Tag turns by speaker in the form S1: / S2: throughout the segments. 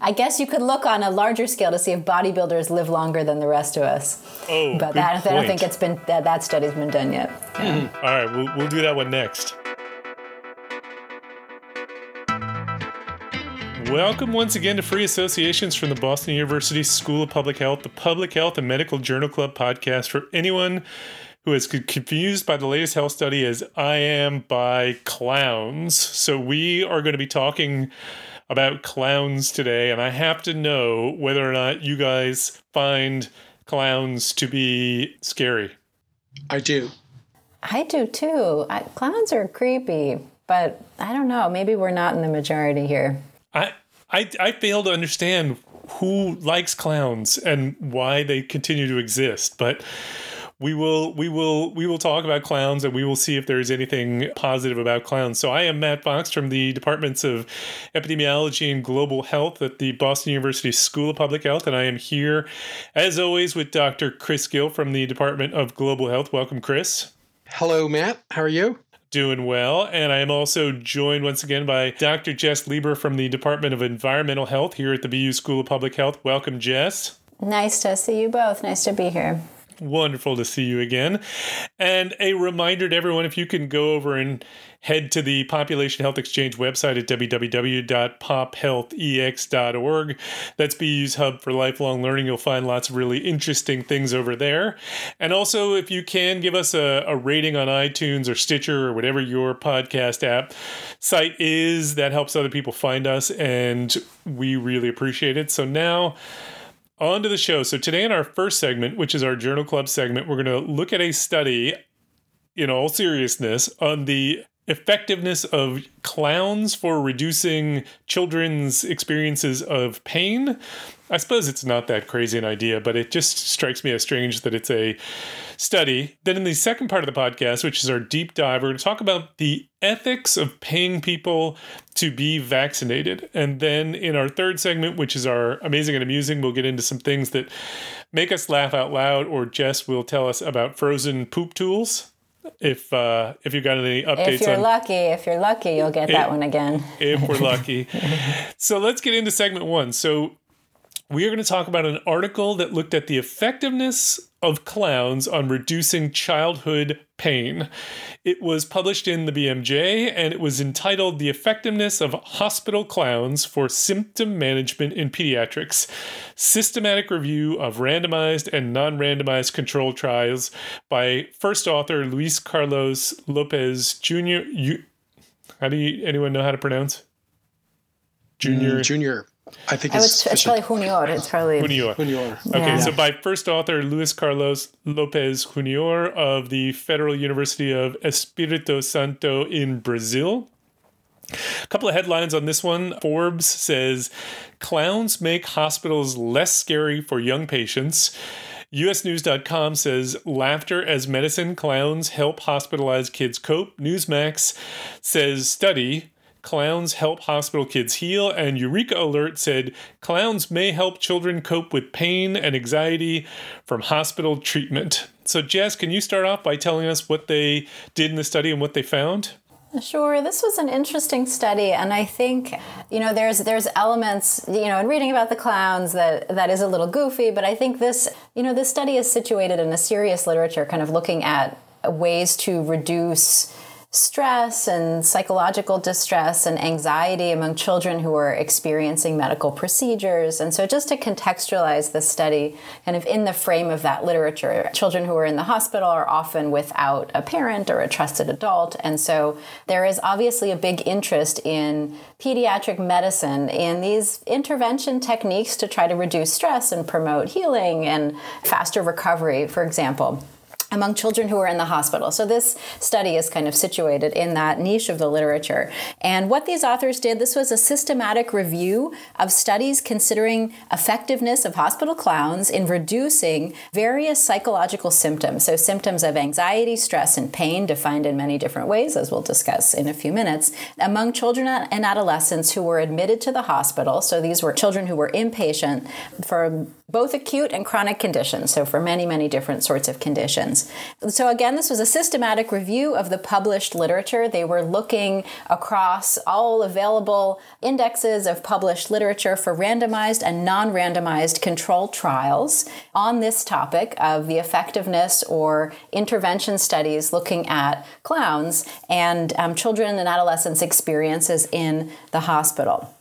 S1: I guess you could look on a larger scale to see if bodybuilders live longer than the rest of us.
S2: Oh,
S1: but that, I don't think it's been that, that study's been done yet. Mm-hmm.
S2: All right, we'll, we'll do that one next. Welcome once again to Free Associations from the Boston University School of Public Health, the Public Health and Medical Journal Club podcast for anyone who is confused by the latest health study as I am by clowns. So, we are going to be talking about clowns today, and I have to know whether or not you guys find clowns to be scary.
S3: I do.
S1: I do too. I, clowns are creepy, but I don't know. Maybe we're not in the majority here.
S2: I, I I fail to understand who likes clowns and why they continue to exist, but we will we will we will talk about clowns and we will see if there's anything positive about clowns. So I am Matt Fox from the departments of epidemiology and global health at the Boston University School of Public Health and I am here as always with Dr. Chris Gill from the Department of Global Health. Welcome Chris.
S3: Hello, Matt. How are you?
S2: Doing well. And I am also joined once again by Dr. Jess Lieber from the Department of Environmental Health here at the BU School of Public Health. Welcome, Jess.
S1: Nice to see you both. Nice to be here.
S2: Wonderful to see you again. And a reminder to everyone if you can go over and head to the Population Health Exchange website at www.pophealthex.org. That's BU's hub for lifelong learning. You'll find lots of really interesting things over there. And also, if you can, give us a, a rating on iTunes or Stitcher or whatever your podcast app site is. That helps other people find us, and we really appreciate it. So now, on to the show. So today in our first segment, which is our journal club segment, we're going to look at a study in all seriousness on the effectiveness of clowns for reducing children's experiences of pain. I suppose it's not that crazy an idea, but it just strikes me as strange that it's a study. Then, in the second part of the podcast, which is our deep dive, we're going to talk about the ethics of paying people to be vaccinated. And then, in our third segment, which is our amazing and amusing, we'll get into some things that make us laugh out loud, or Jess will tell us about frozen poop tools. If uh, if you got any updates
S1: If you're
S2: on
S1: lucky, if you're lucky, you'll get that one again.
S2: if we're lucky. so let's get into segment one. So we are going to talk about an article that looked at the effectiveness of clowns on reducing childhood pain. It was published in the BMJ and it was entitled The Effectiveness of Hospital Clowns for Symptom Management in Pediatrics Systematic Review of Randomized and Non Randomized Control Trials by first author Luis Carlos Lopez Jr. You, how do you, anyone know how to pronounce? Junior.
S3: Mm, Junior. I think
S1: Oh,
S3: it's,
S1: it's, it's probably Junior. It's probably.
S2: Junior.
S3: Junior.
S2: Okay,
S1: Yeah.
S2: so by first author Luis Carlos Lopez Junior of the Federal University of Espírito Santo in Brazil. A couple of headlines on this one. Forbes says clowns make hospitals less scary for young patients. USNews.com says laughter as medicine clowns help hospitalized kids cope. Newsmax says study clowns help hospital kids heal. And EurekAlert said clowns may help children cope with pain and anxiety from hospital treatment. So, Jess, can you start off by telling us what they did in the study and what they found?
S1: Sure, this was an interesting study, and I think you know there's there's elements you know in reading about the clowns that that is a little goofy, but I think this you know this study is situated in a serious literature, kind of looking at ways to reduce stress and psychological distress and anxiety among children who are experiencing medical procedures. And so, just to contextualize this study, kind of in the frame of that literature, children who are in the hospital are often without a parent or a trusted adult. And so, there is obviously a big interest in pediatric medicine in these intervention techniques to try to reduce stress and promote healing and faster recovery, for example among children who are in the hospital. So this study is kind of situated in that niche of the literature. And what these authors did, this was a systematic review of studies considering effectiveness of hospital clowns in reducing various psychological symptoms. So symptoms of anxiety, stress, and pain defined in many different ways, as we'll discuss in a few minutes, among children and adolescents who were admitted to the hospital. So these were children who were inpatient for both acute and chronic conditions, so for many, many different sorts of conditions. So, again, this was a systematic review of the published literature. They were looking across all available indexes of published literature for randomized and non randomized controlled trials on this topic of the effectiveness or intervention studies looking at clowns and um, children and adolescents' experiences in the hospital.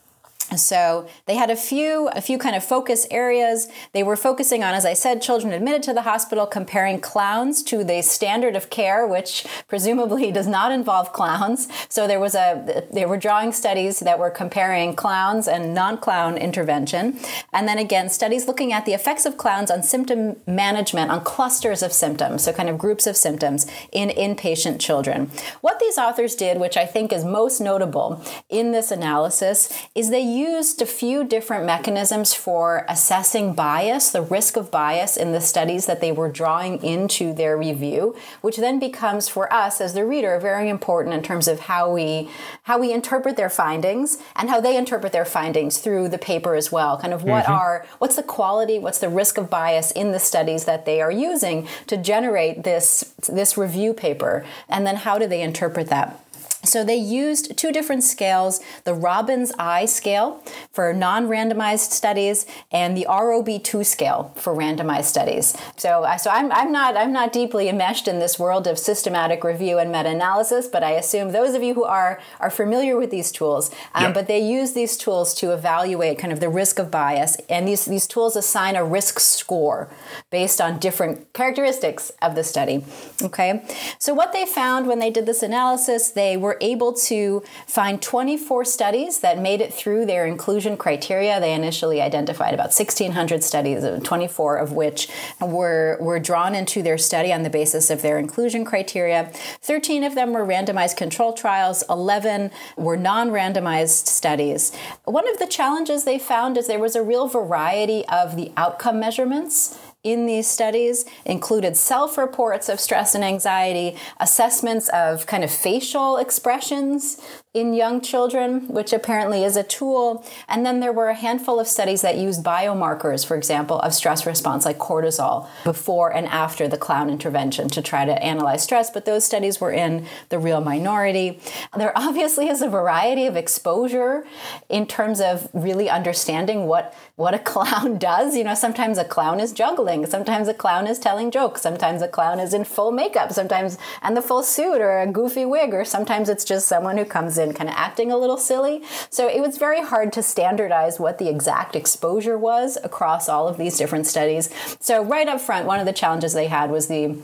S1: So they had a few a few kind of focus areas. They were focusing on, as I said, children admitted to the hospital, comparing clowns to the standard of care, which presumably does not involve clowns. So there was a they were drawing studies that were comparing clowns and non-clown intervention, and then again studies looking at the effects of clowns on symptom management on clusters of symptoms, so kind of groups of symptoms in inpatient children. What these authors did, which I think is most notable in this analysis, is they used a few different mechanisms for assessing bias, the risk of bias in the studies that they were drawing into their review, which then becomes for us as the reader very important in terms of how we how we interpret their findings and how they interpret their findings through the paper as well. Kind of what mm-hmm. are what's the quality, what's the risk of bias in the studies that they are using to generate this this review paper, and then how do they interpret that? So they used two different scales the ROBINS-I scale for non randomized studies and the ROB2 scale for randomized studies. So, so I'm, I'm, not, I'm not deeply enmeshed in this world of systematic review and meta analysis, but I assume those of you who are, are familiar with these tools. Um, yep. But they use these tools to evaluate kind of the risk of bias, and these, these tools assign a risk score based on different characteristics of the study. Okay, so what they found when they did this analysis, they were were able to find 24 studies that made it through their inclusion criteria. They initially identified about 1,600 studies, uh, 24 of which were, were drawn into their study on the basis of their inclusion criteria. 13 of them were randomized control trials, 11 were non randomized studies. One of the challenges they found is there was a real variety of the outcome measurements in these studies included self reports of stress and anxiety, assessments of kind of facial expressions in young children, which apparently is a tool. And then there were a handful of studies that used biomarkers, for example, of stress response like cortisol before and after the clown intervention to try to analyze stress. But those studies were in the real minority. There obviously is a variety of exposure in terms of really understanding what, what a clown does. You know, sometimes a clown is juggling, sometimes a clown is telling jokes, sometimes a clown is in full makeup, sometimes and the full suit or a goofy wig, or sometimes it's just someone who comes in and kind of acting a little silly. So it was very hard to standardize what the exact exposure was across all of these different studies. So, right up front, one of the challenges they had was the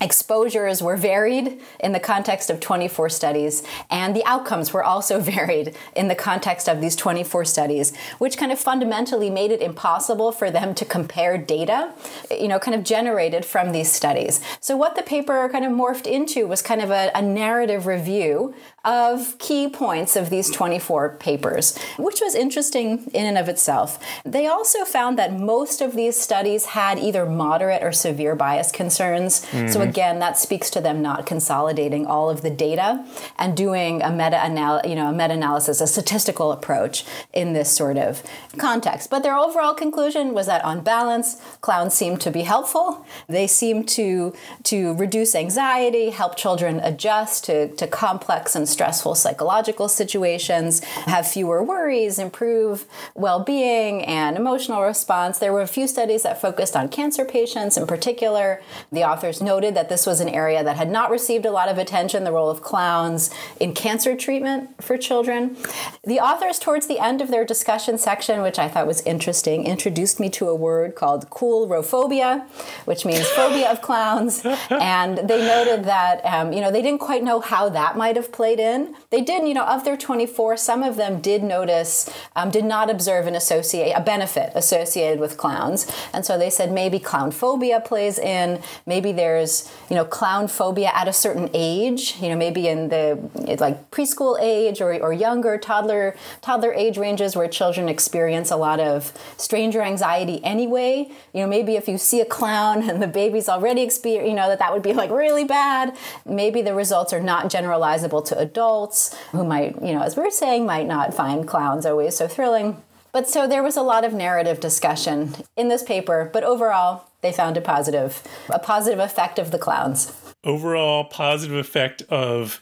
S1: exposures were varied in the context of 24 studies and the outcomes were also varied in the context of these 24 studies which kind of fundamentally made it impossible for them to compare data you know kind of generated from these studies so what the paper kind of morphed into was kind of a, a narrative review of key points of these 24 papers which was interesting in and of itself they also found that most of these studies had either moderate or severe bias concerns mm-hmm. so again, that speaks to them not consolidating all of the data and doing a meta you know, a meta analysis, a statistical approach in this sort of context. But their overall conclusion was that on balance, clowns seem to be helpful. They seem to to reduce anxiety, help children adjust to, to complex and stressful psychological situations, have fewer worries, improve well-being and emotional response. There were a few studies that focused on cancer patients in particular. The authors noted that this was an area that had not received a lot of attention the role of clowns in cancer treatment for children. The authors, towards the end of their discussion section, which I thought was interesting, introduced me to a word called coulrophobia, which means phobia of clowns. And they noted that, um, you know, they didn't quite know how that might have played in. They did, you know, of their 24, some of them did notice, um, did not observe an associate, a benefit associated with clowns. And so they said maybe clown phobia plays in, maybe there's you know, clown phobia at a certain age, you know, maybe in the like preschool age or, or younger toddler toddler age ranges where children experience a lot of stranger anxiety anyway. You know, maybe if you see a clown and the baby's already experience, you know, that that would be like really bad. Maybe the results are not generalizable to adults who might, you know, as we we're saying, might not find clowns always so thrilling. But so there was a lot of narrative discussion in this paper, but overall, they found it positive a positive effect of the clowns.
S2: Overall, positive effect of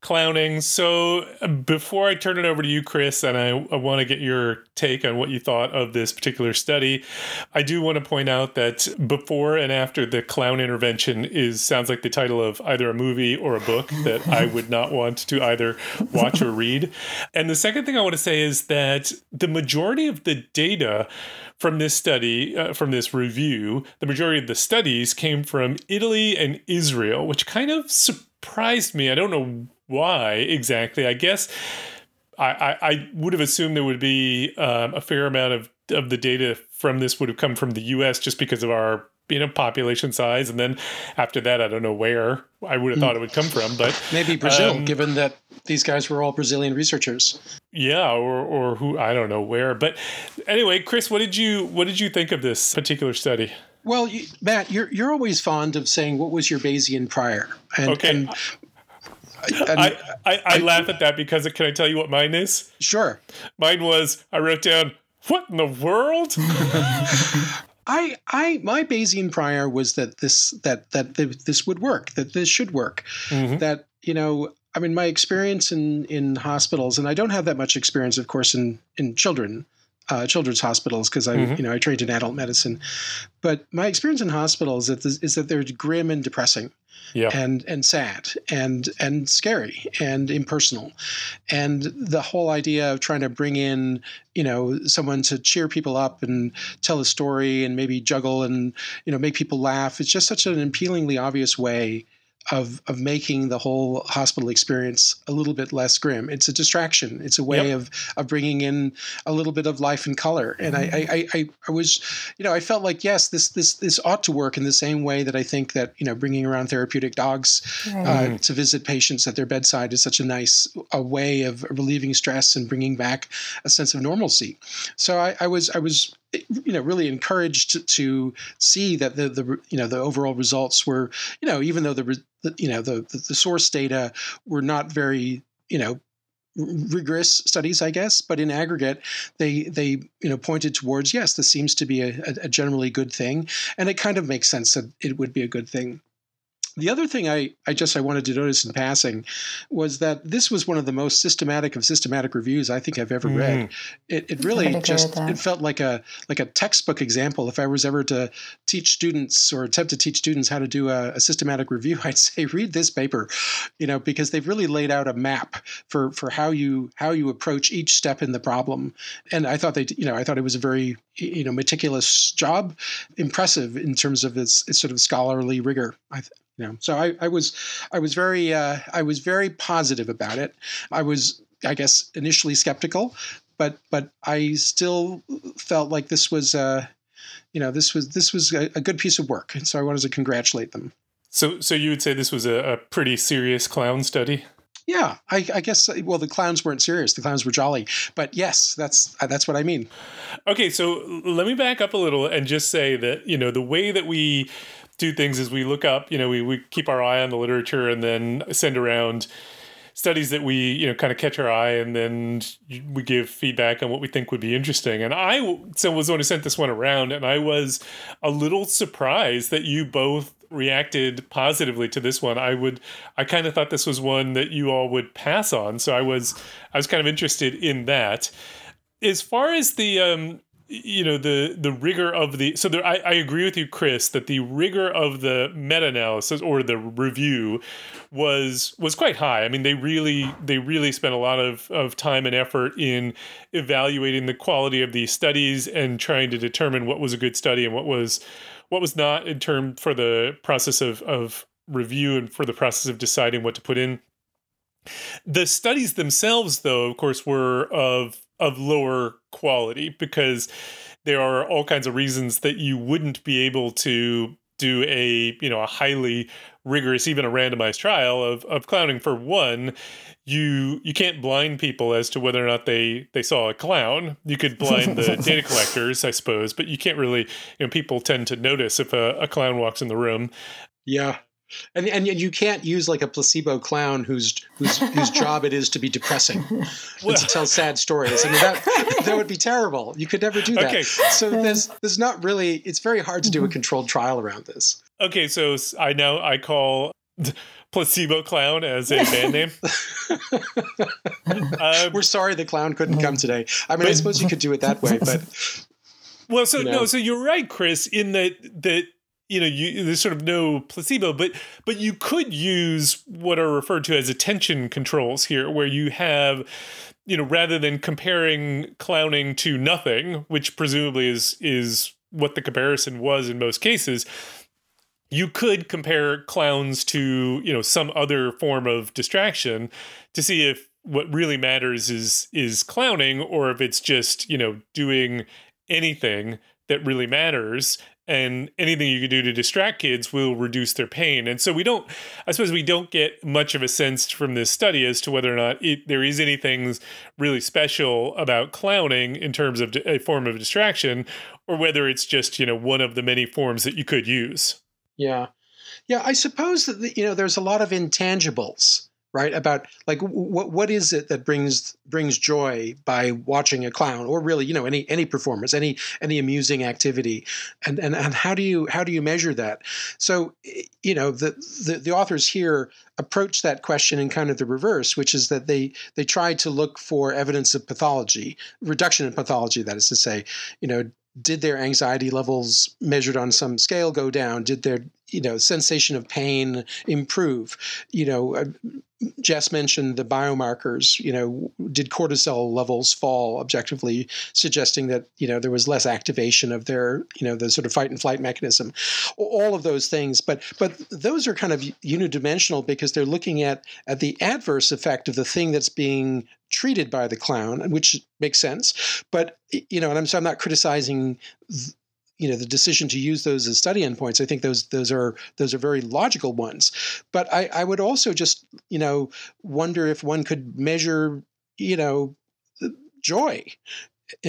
S2: clowning. So before I turn it over to you, Chris, and I, I want to get your take on what you thought of this particular study, I do want to point out that before and after the clown intervention is sounds like the title of either a movie or a book that I would not want to either watch or read. And the second thing I want to say is that the majority of the data from this study, uh, from this review, the majority of the studies came from Italy and Israel, which kind of surprised me. I don't know why exactly. I guess I, I, I would have assumed there would be um, a fair amount of, of the data from this would have come from the U.S. just because of our you know population size, and then after that, I don't know where I would have thought it would come from, but
S3: maybe Brazil, um, given that these guys were all Brazilian researchers.
S2: Yeah, or or who I don't know where, but anyway, Chris, what did you what did you think of this particular study?
S3: Well, you, Matt, you're you're always fond of saying what was your Bayesian prior,
S2: and, okay. And I, I, I, laugh at that because can I tell you what mine is?
S3: Sure.
S2: Mine was I wrote down what in the world.
S3: I, I, my Bayesian prior was that this that that this would work, that this should work, mm-hmm. that you know, I mean, my experience in in hospitals, and I don't have that much experience, of course, in in children, uh, children's hospitals because I, mm-hmm. you know, I trained in adult medicine, but my experience in hospitals is that, is that they're grim and depressing yeah. and and sad and and scary and impersonal and the whole idea of trying to bring in you know someone to cheer people up and tell a story and maybe juggle and you know make people laugh it's just such an appealingly obvious way of of making the whole hospital experience a little bit less grim. It's a distraction. It's a way yep. of of bringing in a little bit of life and color. And mm-hmm. I, I, I I was, you know, I felt like yes, this this this ought to work in the same way that I think that you know bringing around therapeutic dogs uh, mm-hmm. to visit patients at their bedside is such a nice a way of relieving stress and bringing back a sense of normalcy. So I, I was I was you know really encouraged to see that the the you know the overall results were you know even though the, you know the, the the source data were not very you know rigorous studies, I guess, but in aggregate, they they you know pointed towards yes, this seems to be a, a, generally good thing, and it kind of makes sense that it would be a good thing. The other thing I, I just I wanted to notice in passing was that this was one of the most systematic of systematic reviews I think I've ever mm. read. It, it really just it felt like a like a textbook example. If I was ever to teach students or attempt to teach students how to do a, a systematic review, I'd say read this paper, you know, because they've really laid out a map for for how you how you approach each step in the problem. And I thought they you know I thought it was a very you know meticulous job, impressive in terms of its, its sort of scholarly rigor. I, you know, so I, I was I was very uh, I was very positive about it. I was I guess initially skeptical, but but I still felt like this was uh, you know this was this was a, a good piece of work, and so I wanted to congratulate them.
S2: So so you would say this was a, a pretty serious clown study.
S3: Yeah, I, I, guess. Well, the clowns weren't serious; the clowns were jolly. But yes, that's that's what I mean.
S2: Okay, so let me back up a little and just say that you know the way that we do things is we look up, you know, we, we keep our eye on the literature and then send around studies that we, you know, kind of catch our eye and then we give feedback on what we think would be interesting. And I so was the one who sent this one around and I was a little surprised that you both reacted positively to this one. I would I kind of thought this was one that you all would pass on. So I was I was kind of interested in that. As far as the um you know the the rigor of the so there, I, I agree with you chris that the rigor of the meta-analysis or the review was was quite high. I mean they really they really spent a lot of, of time and effort in evaluating the quality of these studies and trying to determine what was a good study and what was what was not in term for the process of of review and for the process of deciding what to put in. The studies themselves though of course were of of lower quality because there are all kinds of reasons that you wouldn't be able to do a you know a highly rigorous even a randomized trial of of clowning. For one you you can't blind people as to whether or not they they saw a clown. You could blind the data collectors i suppose but you can't really you know people tend to notice if a, a clown walks in the room.
S3: Yeah And, and you can't use like a placebo clown whose whose whose job it is to be depressing well, to tell sad stories. I mean that that would be terrible. You could never do that. Okay. So there's there's not really. It's very hard to do a mm-hmm. controlled trial around this.
S2: Okay, so I now I call placebo clown as a band name.
S3: um, We're sorry the clown couldn't come today. I mean, but, I suppose you could do it that way, but
S2: well, so you know. no, so you're right, Chris, in that that you know you, there's sort of no placebo but but you could use what are referred to as attention controls here where you have you know rather than comparing clowning to nothing which presumably is is what the comparison was in most cases you could compare clowns to you know some other form of distraction to see if what really matters is is clowning or if it's just you know doing anything that really matters and anything you can do to distract kids will reduce their pain. And so we don't, I suppose, we don't get much of a sense from this study as to whether or not it, there is anything really special about clowning in terms of a form of distraction, or whether it's just you know one of the many forms that you could use.
S3: Yeah, yeah. I suppose that you know there's a lot of intangibles right? About like what what is it that brings brings joy by watching a clown or really you know any any performance any any amusing activity? And and, and how do you how do you measure that? So you know the, the the authors here approach that question in kind of the reverse which is that they they try to look for evidence of pathology reduction in pathology that is to say you know did their anxiety levels measured on some scale go down? Did their you know sensation of pain improve you know uh, Jess mentioned the biomarkers. You know, did cortisol levels fall objectively, suggesting that you know there was less activation of their you know the sort of fight and flight mechanism, all of those things. But but those are kind of unidimensional because they're looking at at the adverse effect of the thing that's being treated by the clown, which makes sense. But you know, and I'm so I'm not criticizing you know the decision to use those as study endpoints i think those those are those are very logical ones. But i i would also just you know wonder if one could measure you know joy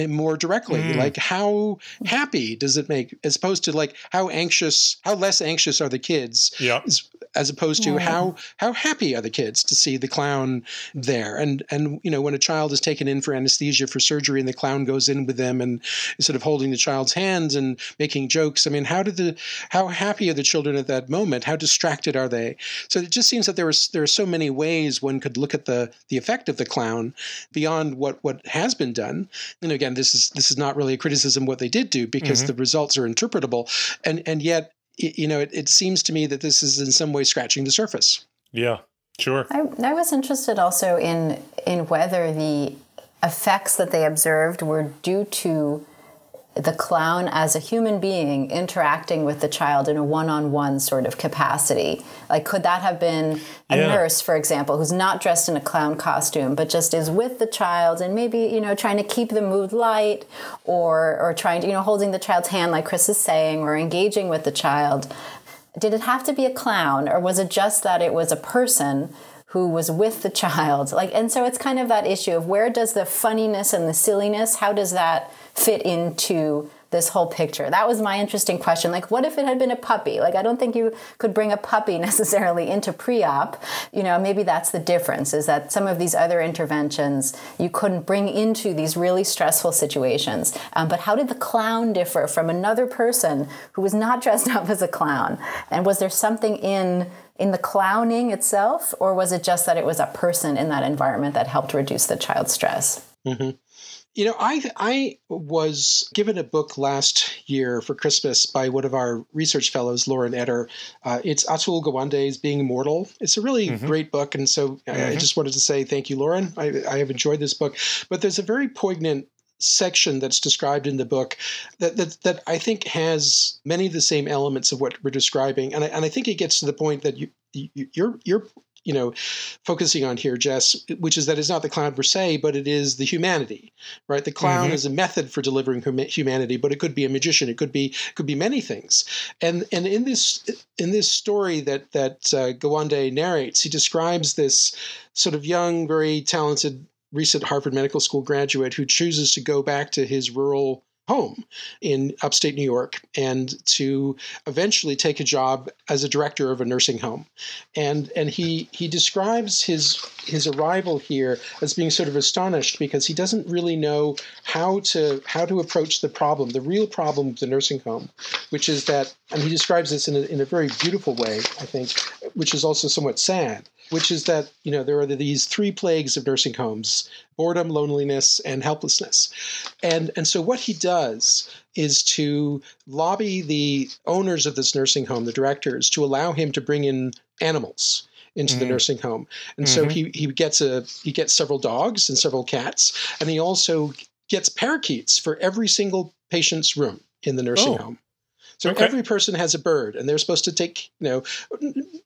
S3: more directly mm. like how happy does it make as opposed to like how anxious how less anxious are the kids
S2: yeah
S3: as opposed to yeah. how how happy are the kids to see the clown there? And and you know when a child is taken in for anesthesia for surgery and the clown goes in with them and is sort of holding the child's hands and making jokes i mean how did the how happy are the children at that moment? How distracted are they? So it just seems that there was there are so many ways one could look at the the effect of the clown beyond what what has been done. and again this is this is not really a criticism what they did do because mm-hmm. the results are interpretable and and yet you know, it, it seems to me that this is in some way scratching the surface.
S2: Yeah, sure.
S1: I, I was interested also in in whether the effects that they observed were due to the clown as a human being interacting with the child in a one-on-one sort of capacity. Like could that have been a yeah. nurse for example who's not dressed in a clown costume but just is with the child and maybe you know trying to keep the mood light or or trying to you know holding the child's hand like chris is saying or engaging with the child? Did it have to be a clown or was it just that it was a person who was with the child? Like and so it's kind of that issue of where does the funniness and the silliness how does that fit into this whole picture? That was my interesting question. Like, what if it had been a puppy? Like, I don't think you could bring a puppy necessarily into pre op. You know, maybe that's the difference is that some of these other interventions you couldn't bring into these really stressful situations. Um, but how did the clown differ from another person who was not dressed up as a clown? And was there something in in the clowning itself, or was it just that it was a person in that environment that helped reduce the child's stress?
S3: Mm-hmm. You know, I I was given a book last year for Christmas by one of our research fellows, Lauren Etter. Uh, it's Atul Gawande's Being Mortal. It's a really mm-hmm. great book, and so mm-hmm. I, just wanted to say thank you, Lauren. I, I have enjoyed this book, but there's a very poignant section that's described in the book that, that that I think has many of the same elements of what we're describing, and I, and I think it gets to the point that you, you you're you're you know focusing on here jess which is that it's not the clown per se but it is the humanity right the clown mm-hmm. is a method for delivering humanity but it could be a magician it could be could be many things and and in this in this story that that uh, Gawande narrates he describes this sort of young very talented recent harvard medical school graduate who chooses to go back to his rural home in upstate New York and to eventually take a job as a director of a nursing home. And and he he describes his his arrival here as being sort of astonished because he doesn't really know how to how to approach the problem, the real problem of the nursing home, which is that and he describes this in a, in a very beautiful way, I think, which is also somewhat sad which is that you know there are these three plagues of nursing homes boredom loneliness and helplessness and and so what he does is to lobby the owners of this nursing home the directors to allow him to bring in animals into mm-hmm. the nursing home and mm-hmm. so he he gets a he gets several dogs and several cats and he also gets parakeets for every single patient's room in the nursing oh. home so okay. every person has a bird, and they're supposed to take, you know,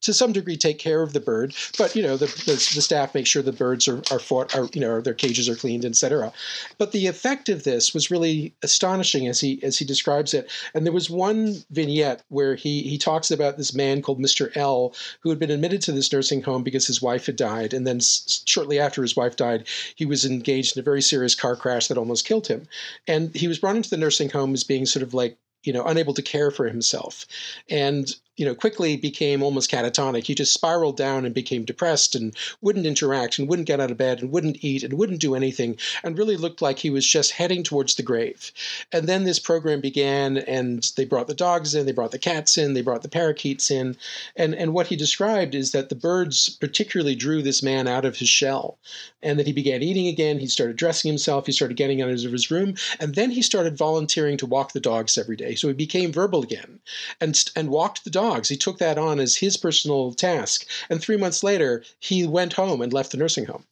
S3: to some degree, take care of the bird. But you know, the, the, the staff make sure the birds are are, fought, are you know their cages are cleaned, etc. But the effect of this was really astonishing as he as he describes it. And there was one vignette where he he talks about this man called Mr. L who had been admitted to this nursing home because his wife had died, and then s- shortly after his wife died, he was engaged in a very serious car crash that almost killed him. And he was brought into the nursing home as being sort of like you know unable to care for himself. And you know, quickly became almost catatonic. He just spiraled down and became depressed and wouldn't interact and wouldn't get out of bed and wouldn't eat and wouldn't do anything and really looked like he was just heading towards the grave. And then this program began and they brought the dogs in, they brought the cats in, they brought the parakeets in. And, and what he described is that the birds particularly drew this man out of his shell and that he began eating again. He started dressing himself, he started getting out of his room, and then he started volunteering to walk the dogs every day. So he became verbal again and, and walked the dogs dogs. He took that on as his personal task. And three months later, he went home and left the nursing home.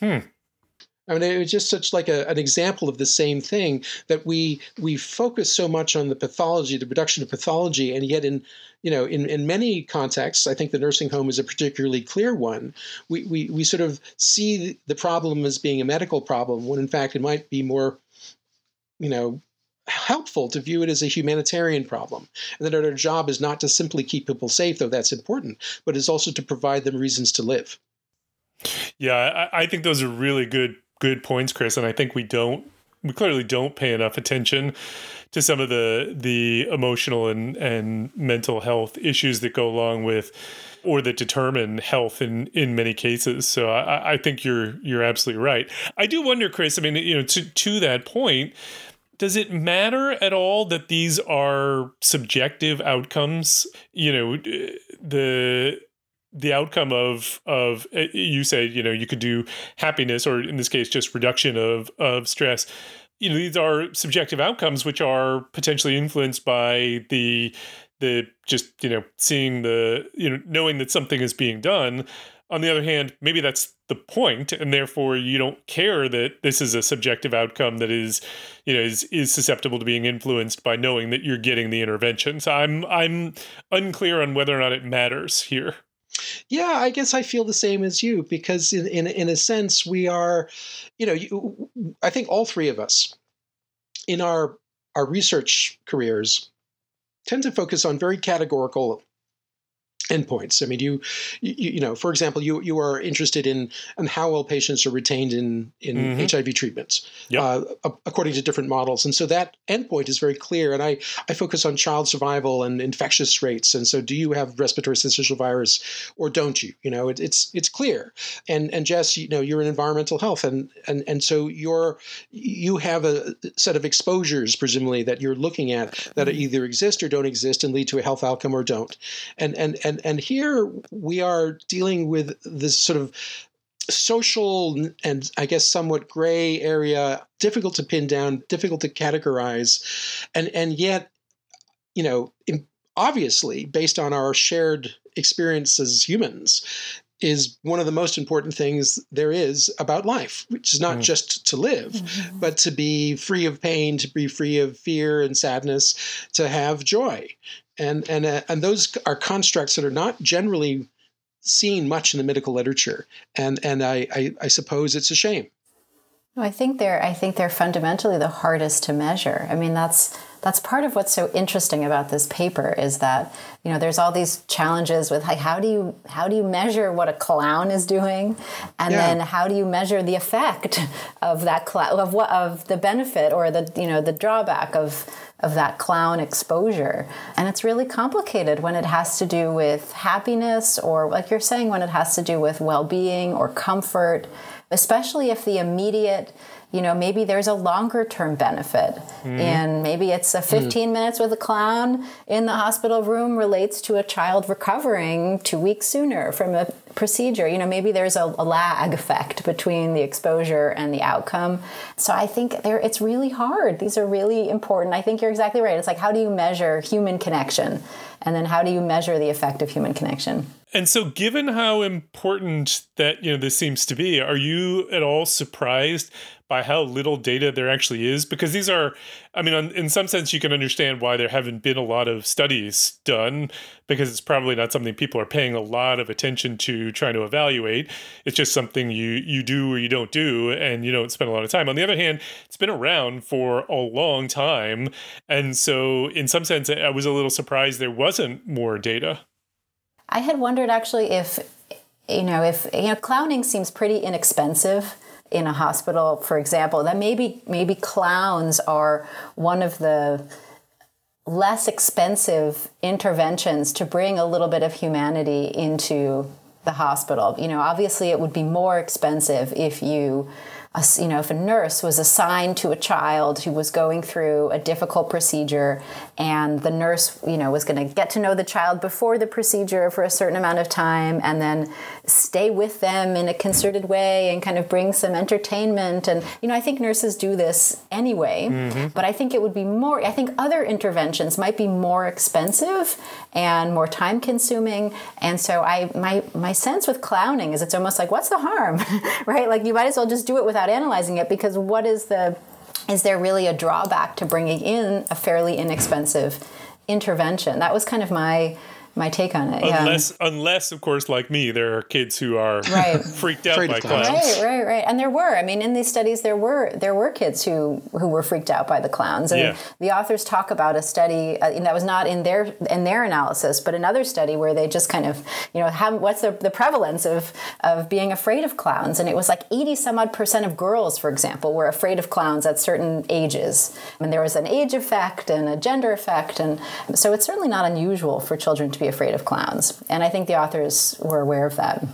S2: Hmm.
S3: I mean, it was just such like a, an example of the same thing that we we focus so much on the pathology, the reduction of pathology, and yet in you know in, in many contexts, I think the nursing home is a particularly clear one. We, we we sort of see the problem as being a medical problem when in fact it might be more, you know, helpful to view it as a humanitarian problem, and that our job is not to simply keep people safe, though that's important, but is also to provide them reasons to live.
S2: Yeah, I, I think those are really good good points, Chris, and I think we don't we clearly don't pay enough attention to some of the the emotional and and mental health issues that go along with or that determine health in in many cases. So I, I think you're you're absolutely right. I do wonder, Chris. I mean, you know, to to that point, does it matter at all that these are subjective outcomes? You know, the the outcome of of eh, you say you know you could do happiness or in this case just reduction of of stress you know these are subjective outcomes which are potentially influenced by the the just you know seeing the you know knowing that something is being done on the other hand, maybe that's the point, and therefore you don't care that this is a subjective outcome that is, you know, is is susceptible to being influenced by knowing that you're getting the intervention. So I'm I'm unclear on whether or not it matters here.
S3: Yeah, I guess I feel the same as you because in in in a sense we are, you know, you, I think all three of us in our our research careers tend to focus on very categorical endpoints. I mean, you, you, you know, for example, you you are interested in in how well patients are retained in in mm-hmm. HIV treatments, yep. uh, according to different models, and so that endpoint is very clear. And I I focus on child survival and infectious rates. And so, do you have respiratory syncytial virus or don't you? You know, it, it's it's clear. And and Jess, you know, you're in environmental health, and and and so you're you have a set of exposures presumably that you're looking at that mm-hmm. either exist or don't exist and lead to a health outcome or don't. And and and and here we are dealing with this sort of social and I guess somewhat gray area, difficult to pin down, difficult to categorize, and and yet, you know, obviously based on our shared experience as humans, is one of the most important things there is about life, which is not mm. just to live, mm-hmm. but to be free of pain, to be free of fear and sadness, to have joy and and uh, and those are constructs that are not generally seen much in the medical literature, and and I, I, I suppose it's a shame.
S1: I think they're I think they're fundamentally the hardest to measure. I mean that's that's part of what's so interesting about this paper is that you know there's all these challenges with like how do you how do you measure what a clown is doing and yeah. then how do you measure the effect of that clown of what of the benefit or the you know the drawback of of that clown exposure. And it's really complicated when it has to do with happiness or, like you're saying, when it has to do with well being or comfort, especially if the immediate you know maybe there's a longer term benefit. Mm. and maybe it's a 15 mm. minutes with a clown in the hospital room relates to a child recovering two weeks sooner from a procedure. You know maybe there's a, a lag effect between the exposure and the outcome. So i think there it's really hard. These are really important. I think you're exactly right. It's like how do you measure human connection? And then how do you measure the effect of human connection
S2: and so, given how important that you know this seems to be, are you at all surprised by how little data there actually is? Because these are, I mean, in some sense, you can understand why there haven't been a lot of studies done because it's probably not something people are paying a lot of attention to trying to evaluate. It's just something you you do or you don't do, and you don't spend a lot of time. On the other hand, it's been around for a long time, and so in some sense, I was a little surprised there wasn't more data.
S1: I had wondered actually if, you know, if, you know, clowning seems pretty inexpensive in a hospital, for example, that maybe, maybe clowns are one of the less expensive interventions to bring a little bit of humanity into the hospital. You know, obviously it would be more expensive if you a, you know, if a nurse was assigned to a child who was going through a difficult procedure and the nurse, you know, was going to get to know the child before the procedure for a certain amount of time and then stay with them in a concerted way and kind of bring some entertainment. And, you know, I think nurses do this anyway, mm-hmm. but I think it would be more, I think other interventions might be more expensive and more time consuming. And so I, my, my sense with clowning is it's almost like, what's the harm, right? Like you might as well just do it with without analyzing it because what is the is there really a drawback to bringing in a fairly inexpensive intervention? That was kind of my my take on it.
S2: Unless, yeah. unless of course, like me, there are kids who are right. freaked out by clowns.
S1: Right, right, right. And there were. I mean, in these studies, there were there were kids who who were freaked out by the clowns. And yeah. the authors talk about a study uh, that was not in their in their analysis, but another study where they just kind of you know how what's the, the prevalence of of being afraid of clowns, and it was like eighty some odd percent of girls, for example, were afraid of clowns at certain ages, and there was an age effect and a gender effect, and so it's certainly not unusual for children to be afraid of clowns. And I think the authors were aware of that.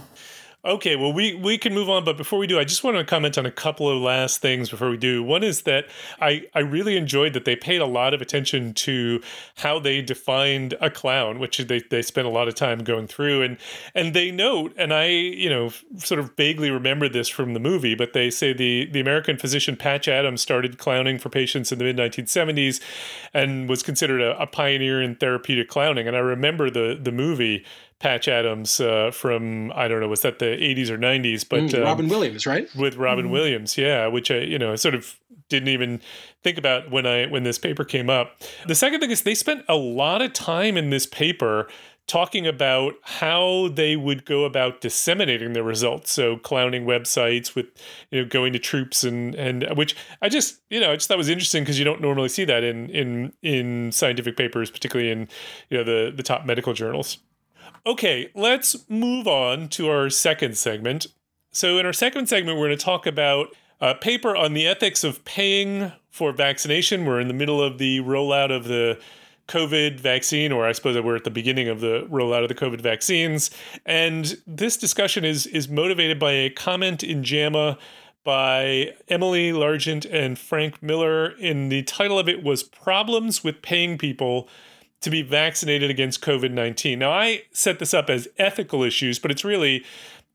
S2: Okay, well, we, we can move on, but before we do, I just want to comment on a couple of last things before we do. One is that I, I really enjoyed that they paid a lot of attention to how they defined a clown, which they, they spent a lot of time going through. And, and they note, and I, you know, sort of vaguely remember this from the movie, but they say the, the American physician Patch Adams started clowning for patients in the mid 1970s and was considered a, a pioneer in therapeutic clowning. And I remember the, the movie Patch Adams uh, from I don't know was that the 80s or 90s, but
S3: mm, um, Robin Williams, right?
S2: With Robin mm. Williams, yeah, which I you know sort of didn't even think about when I when this paper came up. The second thing is they spent a lot of time in this paper talking about how they would go about disseminating their results. So clowning websites with you know going to troops and and which I just you know I just thought was interesting because you don't normally see that in in in scientific papers, particularly in you know the the top medical journals. Okay, let's move on to our second segment. So, in our second segment, we're going to talk about a paper on the ethics of paying for vaccination. We're in the middle of the rollout of the COVID vaccine, or I suppose that we're at the beginning of the rollout of the COVID vaccines. And this discussion is is motivated by a comment in JAMA by Emily Largent and Frank Miller. And the title of it was Problems with Paying People to be vaccinated against COVID 19. Now, I set this up as ethical issues, but it's really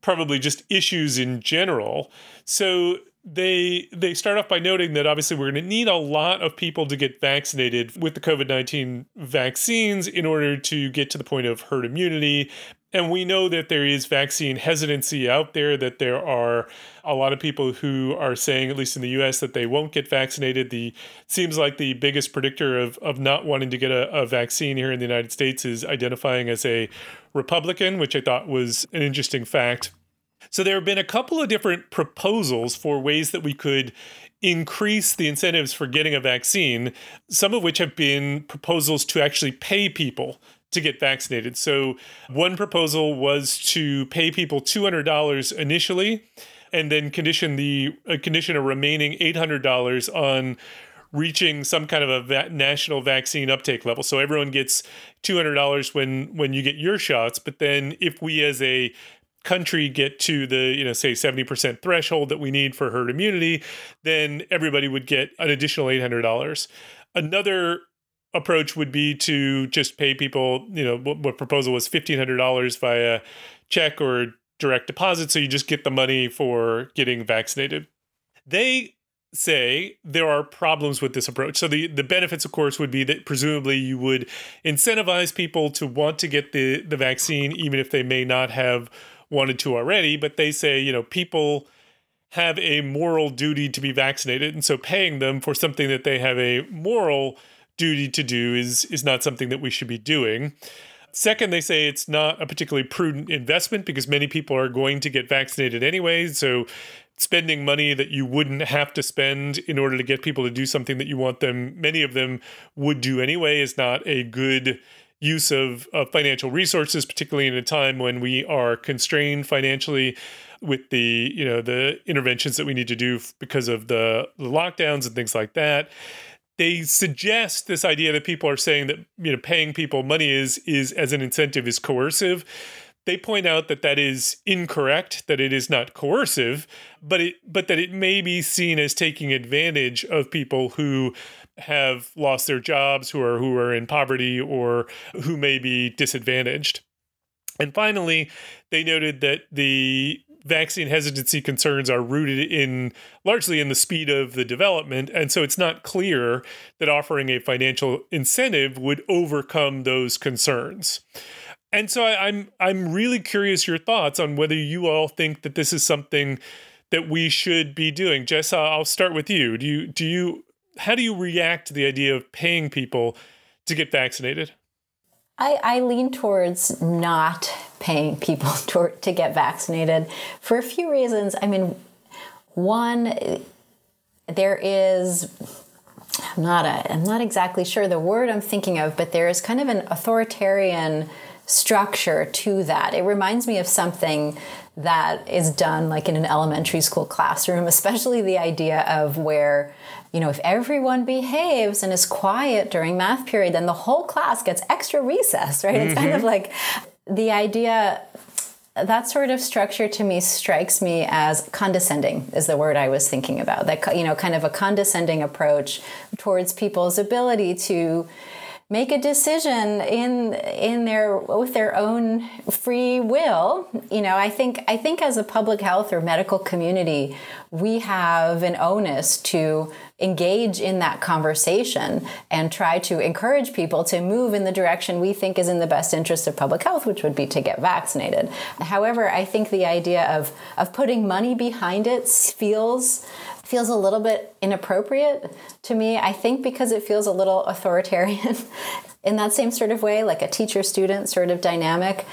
S2: probably just issues in general. So they they start off by noting that obviously we're going to need a lot of people to get vaccinated with the COVID-19 vaccines in order to get to the point of herd immunity and we know that there is vaccine hesitancy out there, that there are a lot of people who are saying, at least in the US, that they won't get vaccinated. The seems like the biggest predictor of, of not wanting to get a, a vaccine here in the United States is identifying as a Republican, which I thought was an interesting fact. So there have been a couple of different proposals for ways that we could increase the incentives for getting a vaccine, some of which have been proposals to actually pay people to get vaccinated. So one proposal was to pay people $200 initially and then condition the uh, condition a remaining $800 on reaching some kind of a va- national vaccine uptake level. So everyone gets $200 when when you get your shots, but then if we as a country get to the you know say 70% threshold that we need for herd immunity then everybody would get an additional $800 another approach would be to just pay people you know what, what proposal was $1500 via check or direct deposit so you just get the money for getting vaccinated they say there are problems with this approach. So the the benefits of course would be that presumably you would incentivize people to want to get the the vaccine even if they may not have wanted to already, but they say, you know, people have a moral duty to be vaccinated and so paying them for something that they have a moral duty to do is is not something that we should be doing. Second, they say it's not a particularly prudent investment because many people are going to get vaccinated anyway. So spending money that you wouldn't have to spend in order to get people to do something that you want them, many of them would do anyway, is not a good use of, of financial resources, particularly in a time when we are constrained financially with the you know the interventions that we need to do because of the, the lockdowns and things like that they suggest this idea that people are saying that you know paying people money is is as an incentive is coercive they point out that that is incorrect, that it is not coercive, but it but that it may be seen as taking advantage of people who have lost their jobs, who are who are in poverty or who may be disadvantaged. And finally, they noted that the vaccine hesitancy concerns are rooted in largely in the speed of the development and so it's not clear that offering a financial incentive would overcome those concerns and so I, I'm I'm really curious your thoughts on whether you all think that this is something that we should be doing. Jess, I'll start with you. Do you do you how do you react to the idea of paying people to get vaccinated?
S1: I, I lean towards not paying people to, to get vaccinated for a few reasons. I mean, one, there is I'm not a, I'm not exactly sure the word I'm thinking of, but there is kind of an authoritarian structure to that. It reminds me of something that is done like in an elementary school classroom, especially the idea of where, you know, if everyone behaves and is quiet during math period, then the whole class gets extra recess, right? Mm-hmm. It's kind of mm-hmm. like the idea that sort of structure to me strikes me as condescending is the word i was thinking about. That you know kind of a condescending approach towards people's ability to make a decision in in their with their own free will. You know i think i think as a public health or medical community we have an onus to engage in that conversation and try to encourage people to move in the direction we think is in the best interest of public health which would be to get vaccinated. However i think the idea of of putting money behind it feels feels a little bit inappropriate to me. I think because it feels a little authoritarian in that same sort of way, like a teacher student sort of dynamic.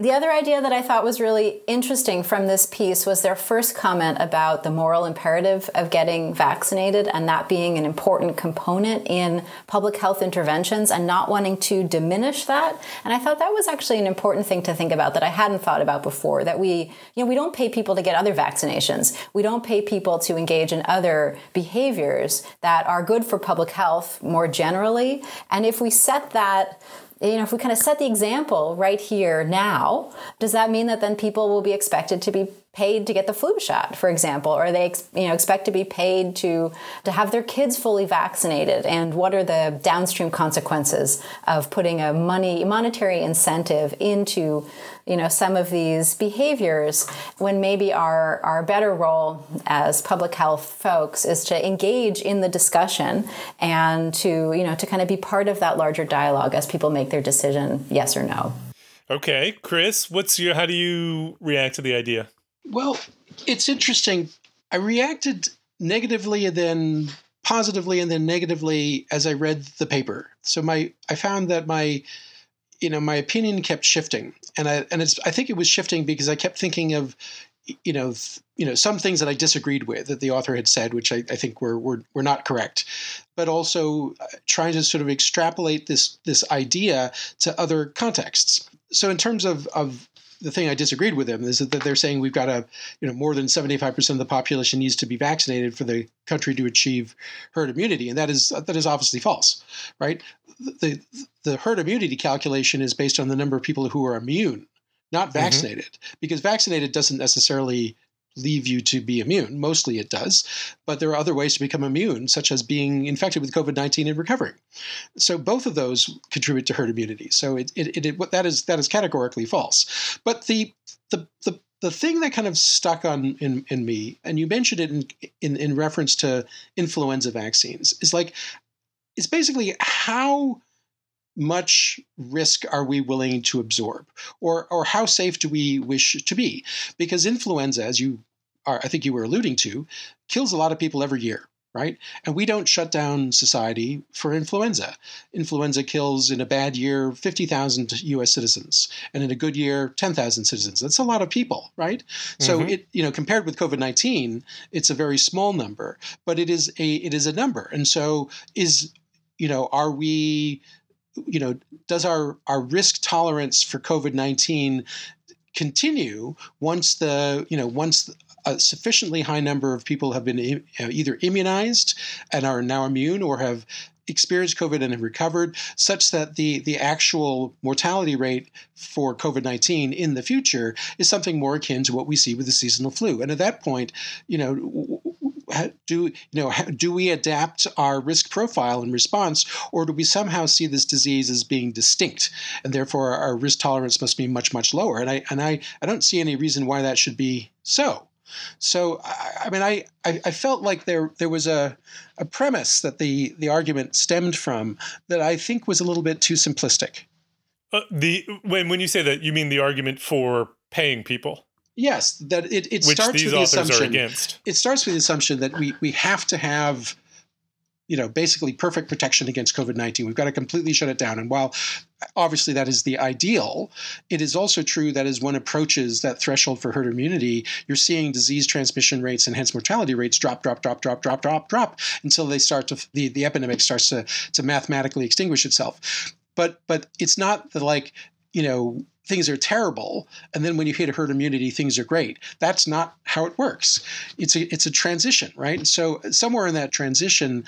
S1: The other idea that I thought was really interesting from this piece was their first comment about the moral imperative of getting vaccinated and that being an important component in public health interventions and not wanting to diminish that. And I thought that was actually an important thing to think about that I hadn't thought about before that we, you know, we don't pay people to get other vaccinations. We don't pay people to engage in other behaviors that are good for public health more generally. And if we set that you know, if we kind of set the example right here now, does that mean that then people will be expected to be paid to get the flu shot, for example, or they you know expect to be paid to to have their kids fully vaccinated? And what are the downstream consequences of putting a money monetary incentive into you know some of these behaviors when maybe our our better role as public health folks is to engage in the discussion and to you know to kind of be part of that larger dialogue as people make their decision yes or no.
S2: Okay, Chris, what's your how do you react to the idea?
S3: Well, it's interesting. I reacted negatively and then positively and then negatively as I read the paper. So my I found that my you know my opinion kept shifting and I and it's I think it was shifting because I kept thinking of you know, th- you know, some things that I disagreed with that the author had said, which I, I think were, were were not correct, but also uh, trying to sort of extrapolate this this idea to other contexts. So in terms of of the thing I disagreed with them is that they're saying we've got a, you know, more than 75% of the population needs to be vaccinated for the country to achieve herd immunity. And that is, that is obviously false, right? The, the herd immunity calculation is based on the number of people who are immune, not mm-hmm. vaccinated, mm-hmm. because vaccinated doesn't necessarily leave you to be immune. Mostly it does, but there are other ways to become immune, such as being infected with COVID nineteen and recovering. So both of those contribute to herd immunity. So it, it, it, it that is that is categorically false. But the the the the thing that kind of stuck on in, in me, and you mentioned it in, in, in reference to influenza vaccines, is like it's basically how much risk are we willing to absorb? Or or how safe do we wish to be? Because influenza as you are i think you were alluding to kills a lot of people every year right? And we don't shut down society for influenza. Influenza kills in a bad year 50,000 US citizens and in a good year 10,000 citizens. That's a lot of people right? Mm-hmm. so it you know compared with covid-19 it's a very small number but it is a it is a number. And so is you know are we you know, does our, our risk tolerance for COVID 19 continue once the, you know, once a sufficiently high number of people have been either immunized and are now immune or have experienced COVID and have recovered, such that the, the actual mortality rate for COVID 19 in the future is something more akin to what we see with the seasonal flu. And at that point, you know, do you know do we adapt our risk profile in response, or do we somehow see this disease as being distinct, and therefore our risk tolerance must be much much lower? And I and I I don't see any reason why that should be so. So I, I mean, I, I, I felt like there there was a a premise that the the argument stemmed from that I think was a little bit too simplistic.
S2: Uh, the when when you say that, you mean the argument for paying people?
S3: Yes, that it, it
S2: Which
S3: starts with the assumption.
S2: against.
S3: It starts with the assumption that we we have to have, you know, basically perfect protection against COVID nineteen. We've got to completely shut it down. And while obviously that is the ideal, it is also true that as one approaches that threshold for herd immunity, you're seeing disease transmission rates and hence mortality rates drop, drop, drop, drop, drop, drop, drop until they start to the the epidemic starts to to mathematically extinguish itself. But but it's not the like you know things are terrible and then when you hit a herd immunity things are great. That's not how it works. It's a it's a transition right? So somewhere in that transition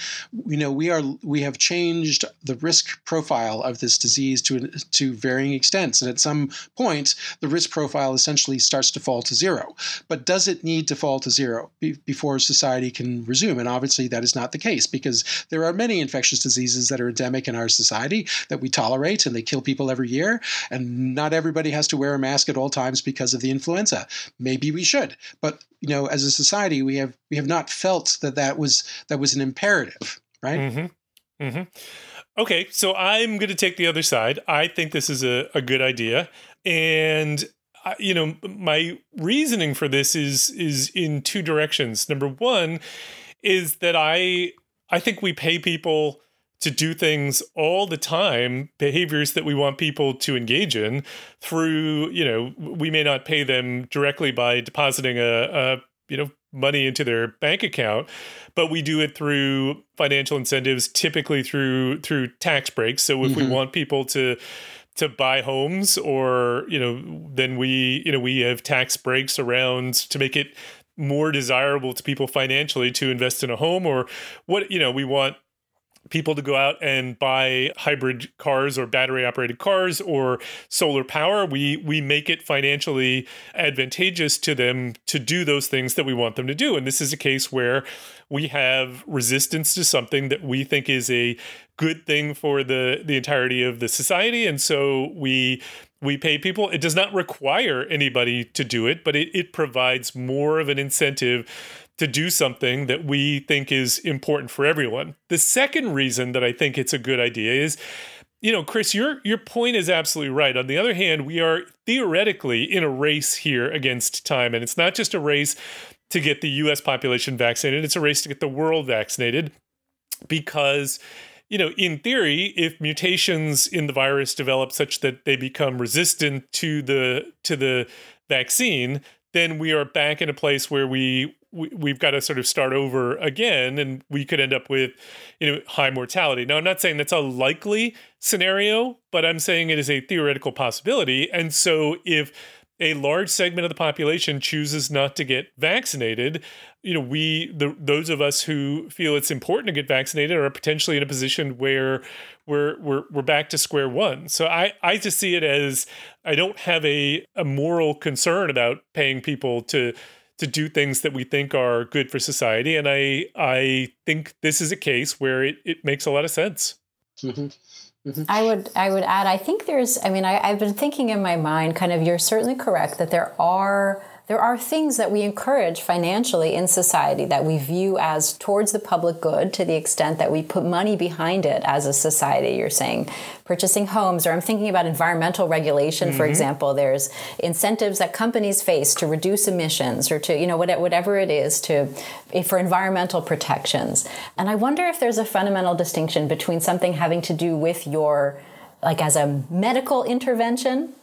S3: you know we are we have changed the risk profile of this disease to to varying extents and at some point the risk profile essentially starts to fall to zero. But does it need to fall to zero be, before society can resume? And obviously that is not the case because there are many infectious diseases that are endemic in our society that we tolerate and they kill people every year and not every everybody has to wear a mask at all times because of the influenza. Maybe we should, but you know, as a society, we have we have not felt that that was that was an imperative, right?
S2: Mm-hmm. Mm-hmm. Okay, so I'm going to take the other side. I think this is a, a good idea, and you know, my reasoning for this is is in two directions. Number one is that I I think we pay people to do things all the time, behaviors that we want people to engage in through, you know, we may not pay them directly by depositing a, a you know, money into their bank account, but we do it through financial incentives, typically through through tax breaks. So if mm-hmm. we want people to to buy homes or you know then we you know we have tax breaks around to make it more desirable to people financially to invest in a home or what you know we want people to go out and buy hybrid cars or battery operated cars or solar power. We we make it financially advantageous to them to do those things that we want them to do. And this is a case where we have resistance to something that we think is a good thing for the the entirety of the society. And so we we pay people. It does not require anybody to do it but it, it provides more of an incentive to do something that we think is important for everyone. The second reason that I think it's a good idea is you know, Chris, your your point is absolutely right. On the other hand, we are theoretically in a race here against time, and it's not just a race to get the US population vaccinated, it's a race to get the world vaccinated because you know, in theory, if mutations in the virus develop such that they become resistant to the to the vaccine, then we are back in a place where we, we we've got to sort of start over again and we could end up with you know high mortality now i'm not saying that's a likely scenario but i'm saying it is a theoretical possibility and so if a large segment of the population chooses not to get vaccinated, you know, we the those of us who feel it's important to get vaccinated are potentially in a position where we're we're we're back to square one. So I I just see it as I don't have a a moral concern about paying people to to do things that we think are good for society, and I I think this is a case where it it makes a lot of sense.
S1: Mm-hmm. Mm-hmm. I would I would add I think there's I mean I, I've been thinking in my mind kind of you're certainly correct that there are there are things that we encourage financially in society that we view as towards the public good to the extent that we put money behind it as a society. You're saying purchasing homes, or I'm thinking about environmental regulation, mm-hmm. for example. There's incentives that companies face to reduce emissions or to, you know, whatever it is to for environmental protections. And I wonder if there's a fundamental distinction between something having to do with your like as a medical intervention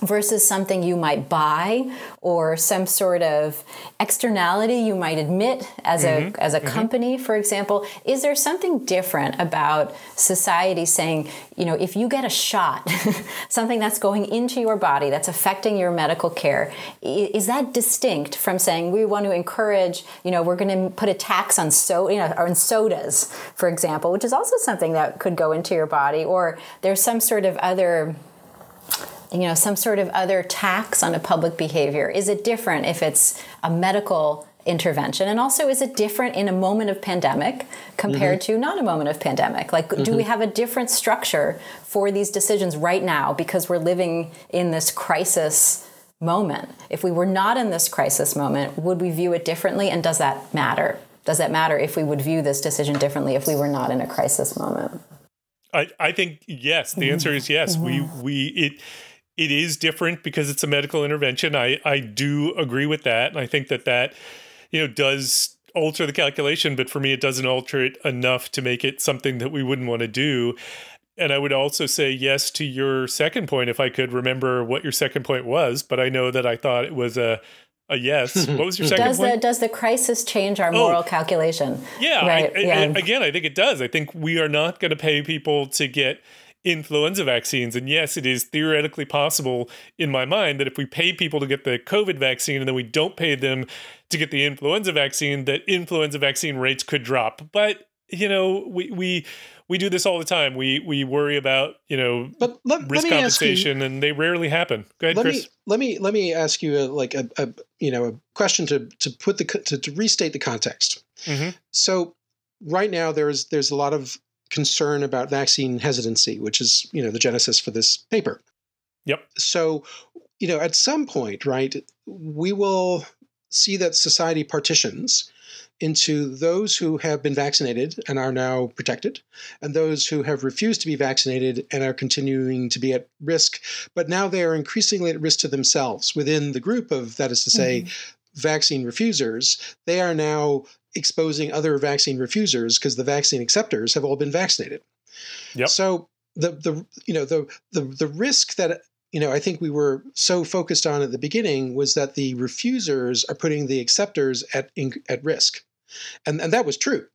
S1: versus something you might buy or some sort of externality you might admit as mm-hmm. a as a mm-hmm. company for example is there something different about society saying you know if you get a shot something that's going into your body that's affecting your medical care is that distinct from saying we want to encourage you know we're going to put a tax on so you know on sodas for example which is also something that could go into your body or there's some sort of other you know some sort of other tax on a public behavior is it different if it's a medical intervention and also is it different in a moment of pandemic compared mm-hmm. to not a moment of pandemic like mm-hmm. do we mm-hmm. have a different structure for these decisions right now because we're living in this crisis moment if we were not in this crisis moment would we view it differently and does that matter does that matter if we would view this decision differently if we were not in a crisis moment
S2: i, I think yes the answer is yes mm-hmm. we we it it is different because it's a medical intervention. I I do agree with that, and I think that that you know does alter the calculation, but for me, it doesn't alter it enough to make it something that we wouldn't want to do. And I would also say yes to your second point if I could remember what your second point was, but I know that I thought it was a a yes. What was your second
S1: does
S2: point?
S1: The, does the crisis change our moral oh, calculation?
S2: Yeah, right. I, I, yeah. again, I think it does. I think we are not going to pay people to get influenza vaccines. And yes, it is theoretically possible in my mind that if we pay people to get the COVID vaccine and then we don't pay them to get the influenza vaccine, that influenza vaccine rates could drop. But you know, we we we do this all the time. We we worry about you know but let, risk let compensation, you, and they rarely happen. Go ahead,
S3: let
S2: Chris.
S3: Me, let me let me ask you a, like a, a you know a question to to put the to, to restate the context. Mm-hmm. So right now there's there's a lot of concern about vaccine hesitancy, which is, you know, the genesis for this paper.
S2: Yep.
S3: So, you know, at some point, right, we will see that society partitions into those who have been vaccinated and are now protected, and those who have refused to be vaccinated and are continuing to be at risk, but now they are increasingly at risk to themselves. Within the group of, that is to say, mm-hmm. vaccine refusers, they are now exposing other vaccine refusers because the vaccine acceptors have all been vaccinated. Yep. So the the you know the the the risk that you know I think we were so focused on at the beginning was that the refusers are putting the acceptors at at risk, and and that was true,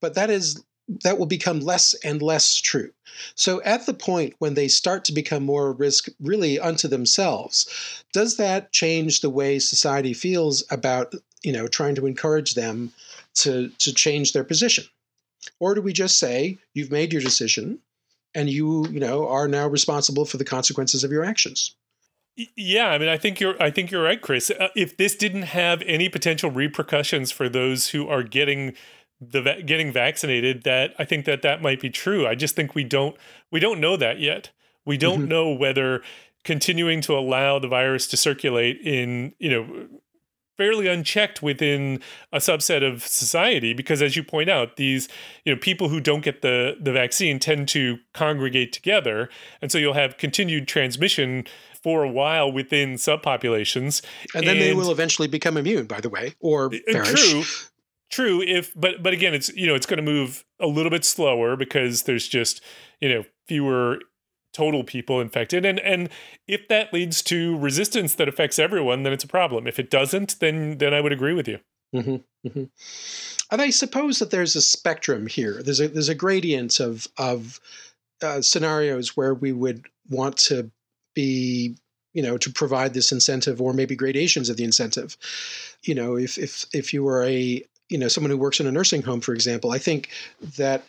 S3: but that is that will become less and less true. So at the point when they start to become more risk really unto themselves, does that change the way society feels about you know trying to encourage them to, to change their position? Or do we just say, you've made your decision and you, you know, are now responsible for the consequences of your actions?
S2: Yeah, I mean, I think you're. I think you're right, Chris. Uh, if this didn't have any potential repercussions for those who are getting the va- getting vaccinated, that I think that that might be true. I just think we don't we don't know that yet. We don't mm-hmm. know whether continuing to allow the virus to circulate in you know fairly unchecked within a subset of society because as you point out these you know people who don't get the the vaccine tend to congregate together and so you'll have continued transmission for a while within subpopulations
S3: and then and, they will eventually become immune by the way or perish.
S2: true true if but but again it's you know it's going to move a little bit slower because there's just you know fewer total people infected. And and if that leads to resistance that affects everyone, then it's a problem. If it doesn't, then then I would agree with you.
S3: Mm-hmm, mm-hmm. And I suppose that there's a spectrum here. There's a there's a gradient of of uh, scenarios where we would want to be you know to provide this incentive or maybe gradations of the incentive you know if if if you were a you know someone who works in a nursing home for example i think that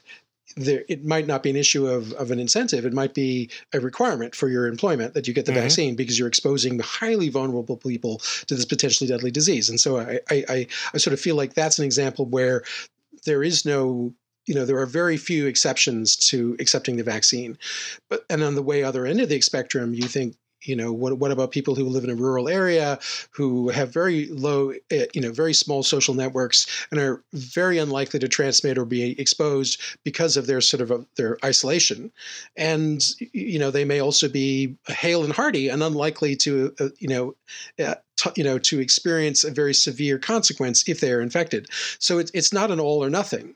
S3: there, it might not be an issue of, of an incentive. It might be a requirement for your employment that you get the mm-hmm. vaccine because you're exposing highly vulnerable people to this potentially deadly disease. And so I, I, I sort of feel like that's an example where there is no you know there are very few exceptions to accepting the vaccine but and on the way other end of the spectrum you think you know what what about people who live in a rural area who have very low eh, you know very small social networks and are very unlikely to transmit or be exposed because of their sort of a, uh, their isolation? And you know they may also be hale and hearty and unlikely to uh, you know uh, you know to experience a very severe consequence if they are infected. So it, it's not an all or nothing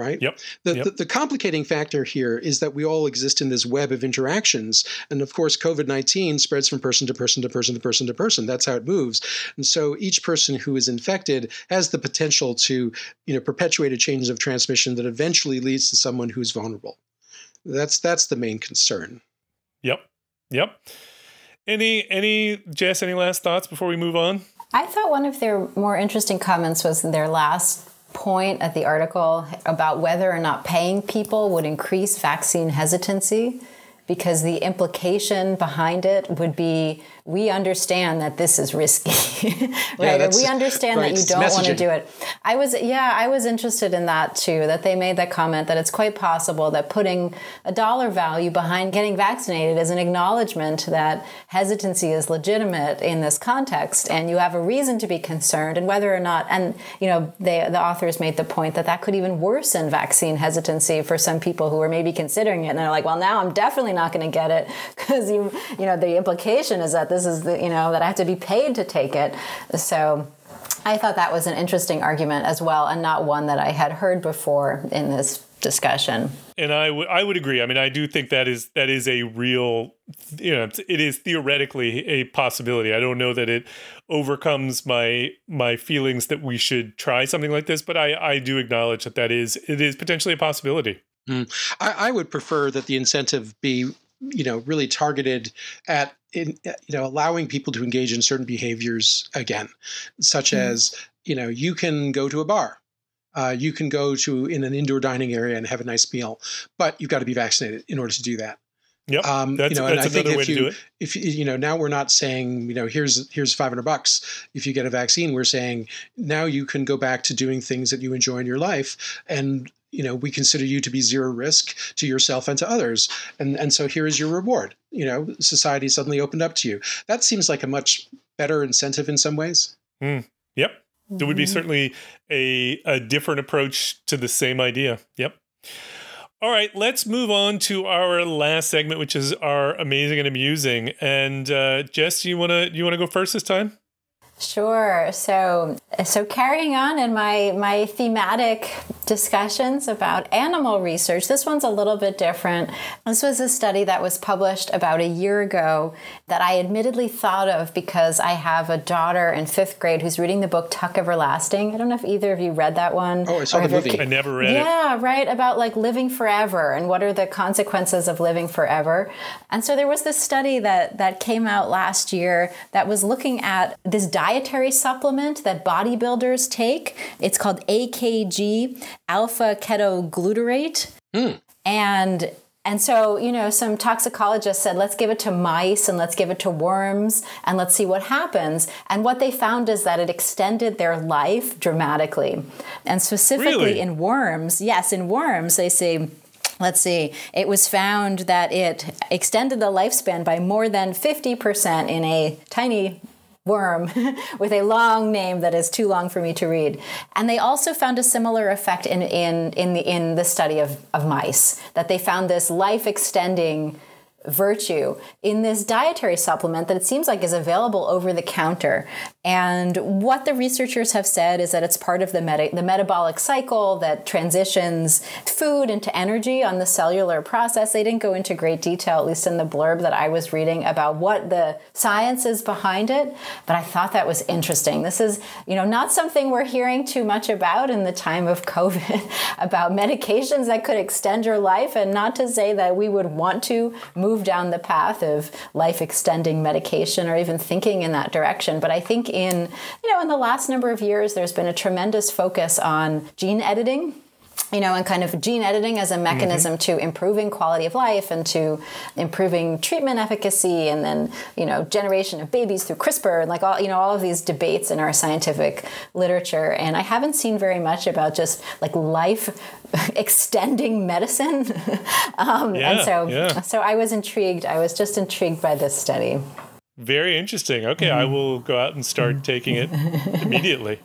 S3: right?
S2: Yep.
S3: The,
S2: yep.
S3: the, the complicating factor here is that we all exist in this web of interactions, and of course, COVID nineteen spreads from person to person to person to person to person. That's how it moves, and so each person who is infected has the potential to, you know, perpetuate a chain of transmission that eventually leads to someone who's vulnerable. That's that's the main concern.
S2: Yep. Yep. Any any Jess? Any last thoughts before we move on?
S1: I thought one of their more interesting comments was in their last point at the article about whether or not paying people would increase vaccine hesitancy because the implication behind it would be we understand that this is risky, right? Yeah, we understand right, that you don't want to do it. I was, yeah, I was interested in that too. That they made that comment that it's quite possible that putting a dollar value behind getting vaccinated is an acknowledgement that hesitancy is legitimate in this context, and you have a reason to be concerned. And whether or not, and you know, they, the authors made the point that that could even worsen vaccine hesitancy for some people who are maybe considering it, and they're like, well, now I'm definitely not going to get it because you, you know, the implication is that this is the, you know, that I have to be paid to take it. So I thought that was an interesting argument as well, and not one that I had heard before in this discussion.
S2: And I would I would agree. I mean, I do think that is that is a real, you know, it is theoretically a possibility. I don't know that it overcomes my my feelings that we should try something like this, but I I do acknowledge that that is it is potentially a possibility.
S3: Mm. I, I would prefer that the incentive be you know really targeted at in, you know allowing people to engage in certain behaviors again such mm-hmm. as you know you can go to a bar uh, you can go to in an indoor dining area and have a nice meal but you've got to be vaccinated in order to do that
S2: Yep. Um, that's, you know, that's another way to do it.
S3: If you know, now we're not saying, you know, here's here's 500 bucks if you get a vaccine. We're saying now you can go back to doing things that you enjoy in your life, and you know we consider you to be zero risk to yourself and to others and and so here is your reward you know society suddenly opened up to you that seems like a much better incentive in some ways
S2: mm. yep there would be mm-hmm. certainly a a different approach to the same idea yep all right, let's move on to our last segment, which is our amazing and amusing. And uh, Jess, you wanna you wanna go first this time?
S1: Sure. So, so carrying on in my my thematic discussions about animal research, this one's a little bit different. This was a study that was published about a year ago that I admittedly thought of because I have a daughter in fifth grade who's reading the book Tuck Everlasting. I don't know if either of you read that one.
S3: Oh, I saw the movie.
S2: I never read
S1: yeah, it. Yeah, right. About like living forever and what are the consequences of living forever. And so there was this study that that came out last year that was looking at this diet dietary supplement that bodybuilders take. It's called AKG, alpha ketoglutarate. Mm. And and so, you know, some toxicologists said, let's give it to mice and let's give it to worms and let's see what happens. And what they found is that it extended their life dramatically. And specifically
S2: really?
S1: in worms, yes, in worms, they say, let's see, it was found that it extended the lifespan by more than 50% in a tiny worm with a long name that is too long for me to read. And they also found a similar effect in, in, in, the, in the study of, of mice, that they found this life extending virtue in this dietary supplement that it seems like is available over the counter. And what the researchers have said is that it's part of the, meta- the metabolic cycle that transitions food into energy on the cellular process. They didn't go into great detail, at least in the blurb that I was reading, about what the science is behind it. But I thought that was interesting. This is, you know, not something we're hearing too much about in the time of COVID about medications that could extend your life, and not to say that we would want to move down the path of life extending medication or even thinking in that direction. But I think in, you know, in the last number of years, there's been a tremendous focus on gene editing you know, and kind of gene editing as a mechanism mm-hmm. to improving quality of life and to improving treatment efficacy, and then you know, generation of babies through CRISPR, and like all you know, all of these debates in our scientific literature. And I haven't seen very much about just like life extending medicine. um, yeah, and so, yeah. so I was intrigued. I was just intrigued by this study.
S2: Very interesting. Okay, mm-hmm. I will go out and start taking it immediately.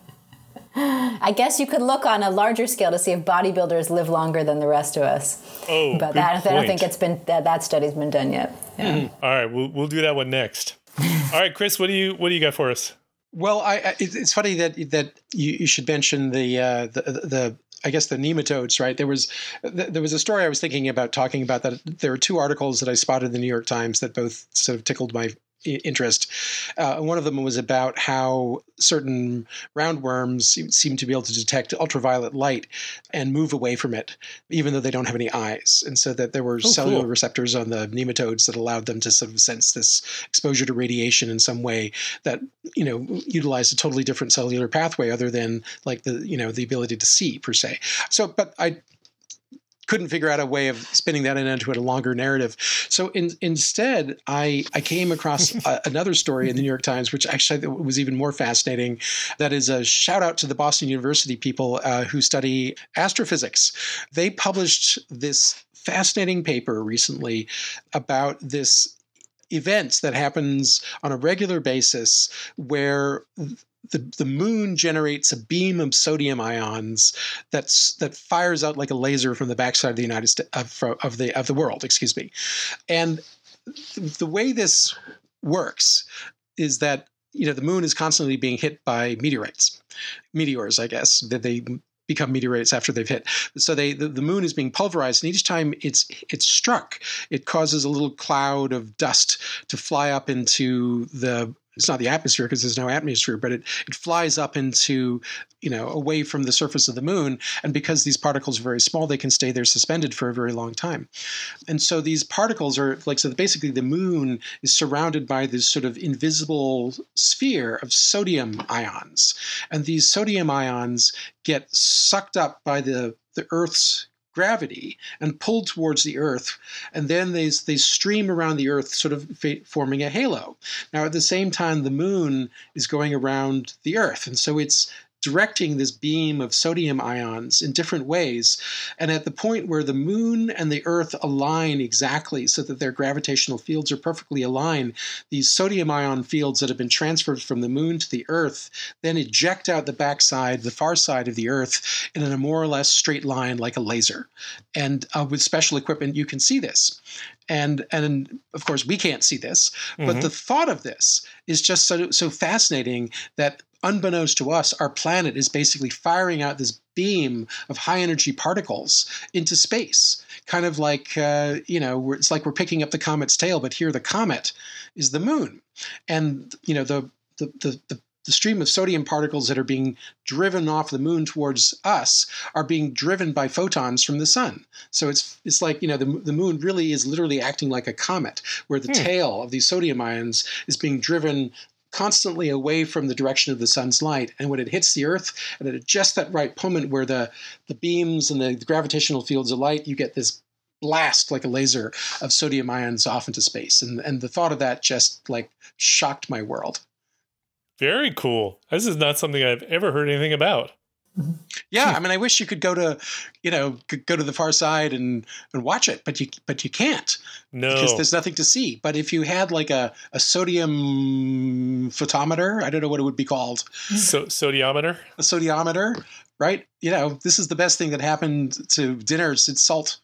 S1: I guess you could look on a larger scale to see if bodybuilders live longer than the rest of us.
S2: Oh,
S1: but that, I don't think it's been that, that study's been done yet.
S2: Yeah. Mm-hmm. All right, we'll we'll do that one next. All right, Chris, what do you what do you got for us?
S3: Well, I, I it's funny that that you, you should mention the, uh, the the I guess the nematodes, right? There was there was a story I was thinking about talking about that. There are two articles that I spotted in the New York Times that both sort of tickled my interest. Uh, one of them was about how certain roundworms seem to be able to detect ultraviolet light and move away from it, even though they don't have any eyes. And so that there were oh, cellular cool. receptors on the nematodes that allowed them to sort of sense this exposure to radiation in some way that you know utilized a totally different cellular pathway other than like the you know the ability to see per se. So, but I couldn't figure out a way of spinning that into a longer narrative. So in, instead, I, I came across a, another story in the New York Times, which actually was even more fascinating. That is a shout out to the Boston University people uh, who study astrophysics. They published this fascinating paper recently about this event that happens on a regular basis where the, the moon generates a beam of sodium ions that's that fires out like a laser from the backside of the United States of, of the of the world, excuse me. And the way this works is that you know the moon is constantly being hit by meteorites, meteors, I guess that they become meteorites after they've hit. So they the, the, moon is being pulverized, and each time it's it's struck, it causes a little cloud of dust to fly up into the it's not the atmosphere because there's no atmosphere, but it, it flies up into, you know, away from the surface of the moon. And because these particles are very small, they can stay there suspended for a very long time. And so these particles are like, so basically the moon is surrounded by this sort of invisible sphere of sodium ions. And these sodium ions get sucked up by the, the Earth's gravity and pulled towards the Earth, and then they, they stream around the Earth, sort of forming a halo. Now, at the same time, the moon is going around the Earth, and so it's directing this beam of sodium ions in different ways. And at the point where the moon and the earth align exactly so that their gravitational fields are perfectly aligned, these sodium ion fields that have been transferred from the moon to the earth then eject out the backside, the far side of the earth, in a more or less straight line like a laser. And uh, with special equipment, you can see this and and of course we can't see this but mm-hmm. the thought of this is just so so fascinating that unbeknownst to us, our planet is basically firing out this beam of high energy particles into space. Kind of like, uh, you know, it's like we're picking up the comet's tail, but here the comet is the moon. And, you know, the, the, the, the the stream of sodium particles that are being driven off the moon towards us are being driven by photons from the sun. So it's it's like you know the the moon really is literally acting like a comet, where the hmm. tail of these sodium ions is being driven constantly away from the direction of the sun's light. And when it hits the Earth, and at just that right moment where the, the beams and the, the gravitational fields of light, you get this blast like a laser of sodium ions off into space. And, and the thought of that just like shocked my world.
S2: Very cool. This is not something I've ever heard anything about.
S3: Yeah, hmm. I mean, I wish you could go to, you know, go to the far side and and watch it, but you but you can't.
S2: No,
S3: because there's nothing to see. But if you had like a, a sodium photometer, I don't know what it would be called.
S2: So sodiometer.
S3: A sodiometer, right? You know, this is the best thing that happened to dinners. It's salt.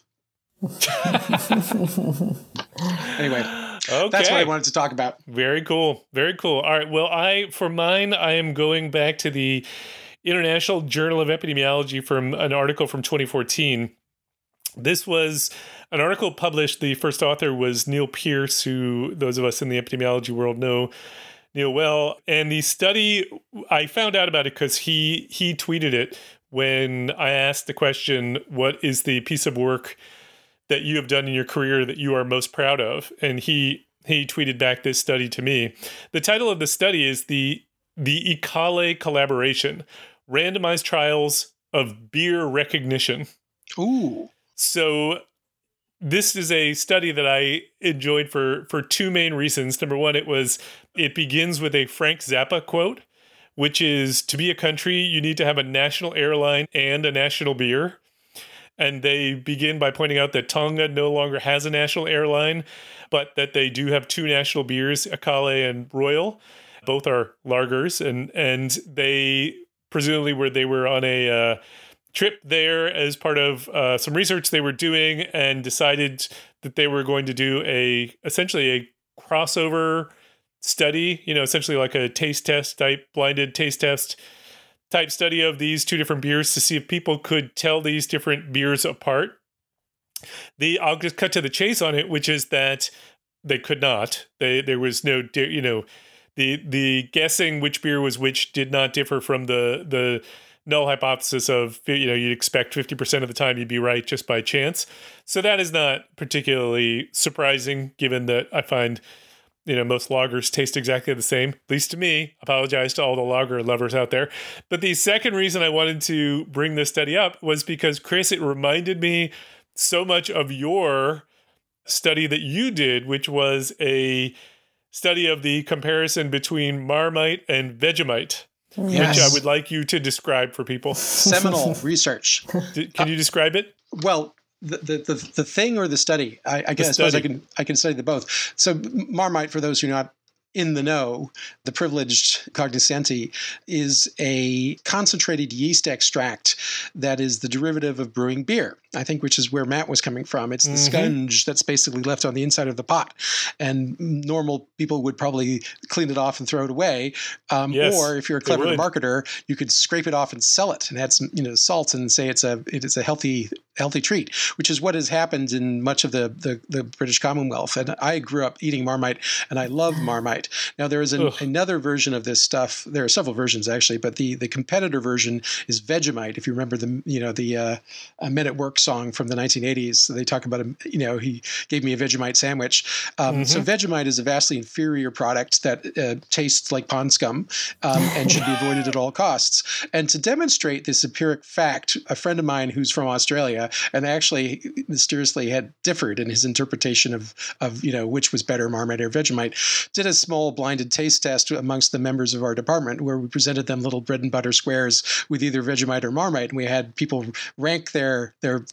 S3: anyway,
S2: Okay.
S3: that's what I wanted to talk about.
S2: Very cool. Very cool. All right. Well, I for mine, I am going back to the International Journal of Epidemiology from an article from 2014. This was an article published. The first author was Neil Pearce, who those of us in the epidemiology world know Neil well. And the study, I found out about it because he he tweeted it when I asked the question, "What is the piece of work?" that you have done in your career that you are most proud of and he he tweeted back this study to me the title of the study is the the Ikale collaboration randomized trials of beer recognition
S3: Ooh.
S2: so this is a study that I enjoyed for for two main reasons. Number one, it was it begins with a Frank Zappa quote, which is to be a country, you need to have a national airline and a national beer. And they begin by pointing out that Tonga no longer has a national airline, but that they do have two national beers, Ikale and Royal. Both are lagers, and and they presumably where they were on a uh, trip there as part of uh, some research they were doing, and decided that they were going to do a essentially a crossover study. You know, essentially like a taste test type, blinded taste test type study of these two different beers to see if people could tell these different beers apart. The I'll just cut to the chase on it, which is that they could not. They there was no you know the the guessing which beer was which did not differ from the the null hypothesis of you know you'd expect 50% of the time you'd be right just by chance. So that is not particularly surprising given that I find you know most lagers taste exactly the same at least to me apologize to all the lager lovers out there but the second reason i wanted to bring this study up was because chris it reminded me so much of your study that you did which was a study of the comparison between marmite and vegemite which i would like you to describe for people
S3: Seminal research.
S2: D- can you describe it
S3: Well, the, the, the, the thing or the study? I, I guess I suppose I can I can study the both. So Marmite, for those who are not in the know, the privileged cognoscenti is a concentrated yeast extract that is the derivative of brewing beer. I think, which is where Matt was coming from. It's the
S2: Mhm.
S3: sponge that's basically left on the inside of the pot, and normal people would probably clean it off and throw it away. Um,
S2: Yes,
S3: or if you're a clever marketer, you could scrape it off and sell it and add some, you know, salt and say it's a it is a healthy healthy treat, which is what has happened in much of the the, the British Commonwealth. And I grew up eating Marmite, and I love Marmite. Now there is an, another version of this stuff. There are several versions actually, but the the competitor version is Vegemite. If you remember the you know the uh, a Men at Work song from the 1980s, they talk about him. You know, he gave me a Vegemite sandwich. Um, So Vegemite is a vastly inferior product that uh, tastes like pond scum um, and should be avoided at all costs. And to demonstrate this empiric fact, a friend of mine who's from Australia and actually mysteriously had differed in his interpretation of of you know which was better, Marmite or Vegemite, did a small blinded taste test amongst the members of our department where we presented them little bread and butter squares with either Vegemite or Marmite, and we had people rank their their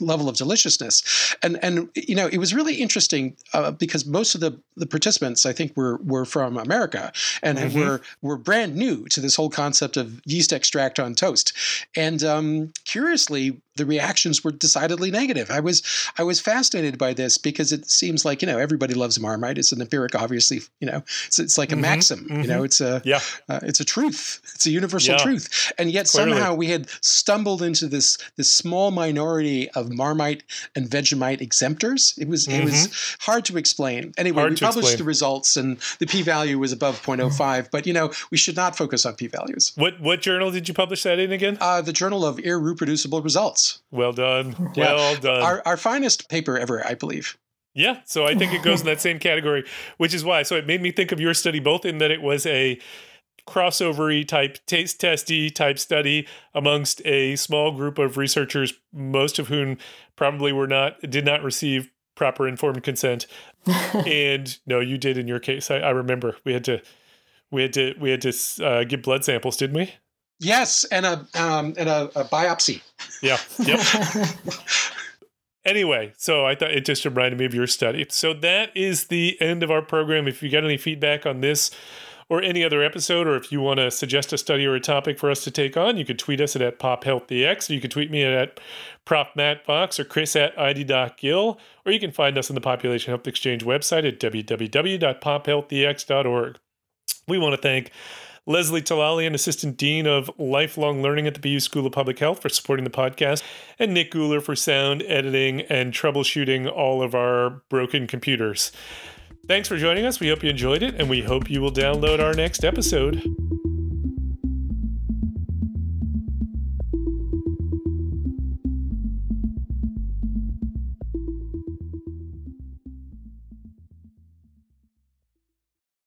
S3: level of deliciousness. And and you know it was really interesting uh, because most of the the participants I think were were from America and
S2: Mhm.
S3: were were brand new to this whole concept of yeast extract on toast. And um, curiously, the reactions were decidedly negative. I was I was fascinated by this because it seems like you know everybody loves Marmite. It's an empiric, obviously. You know, it's, it's like a
S2: Mhm,
S3: maxim. You know, it's a
S2: yeah
S3: uh, it's a truth. It's a universal
S2: Yeah.
S3: truth. And yet
S2: Clearly.
S3: somehow we had stumbled into this this small minority of Marmite and Vegemite exemptors. It was it was hard to explain. Anyway,
S2: Mm-hmm. Hard
S3: we published
S2: explain.
S3: the results and the p-value was above 0.05, but you know, we should not focus on p-values.
S2: what what journal did you publish that in again
S3: Uh, the Journal of Irreproducible Results.
S2: Well done
S3: Yeah.
S2: well done
S3: our, our finest paper ever, I believe.
S2: Yeah, so I think it goes in that same category, which is why. So it made me think of your study both in that it was a crossovery type taste testy type study amongst a small group of researchers, most of whom probably were not did not receive proper informed consent. and no, you did in your case. I, I remember we had to we had to we had to uh, give blood samples, didn't we?
S3: Yes, and a um, and a, a biopsy.
S2: Yeah. Yep. Anyway, so I thought it just reminded me of your study. So that is the end of our program. If you got any feedback on this or any other episode, or if you want to suggest a study or a topic for us to take on, you can tweet us at, at PopHealthDX, or you can tweet me at Prof. Matt Fox or Chris at ID.Gill, or you can find us on the Population Health Exchange website at www.pophealthdx.org. We want to thank Leslie Talalian, Assistant Dean of Lifelong Learning at the BU School of Public Health, for supporting the podcast, and Nick Guler for sound editing and troubleshooting all of our broken computers. Thanks for joining us. We hope you enjoyed it, and we hope you will download our next episode.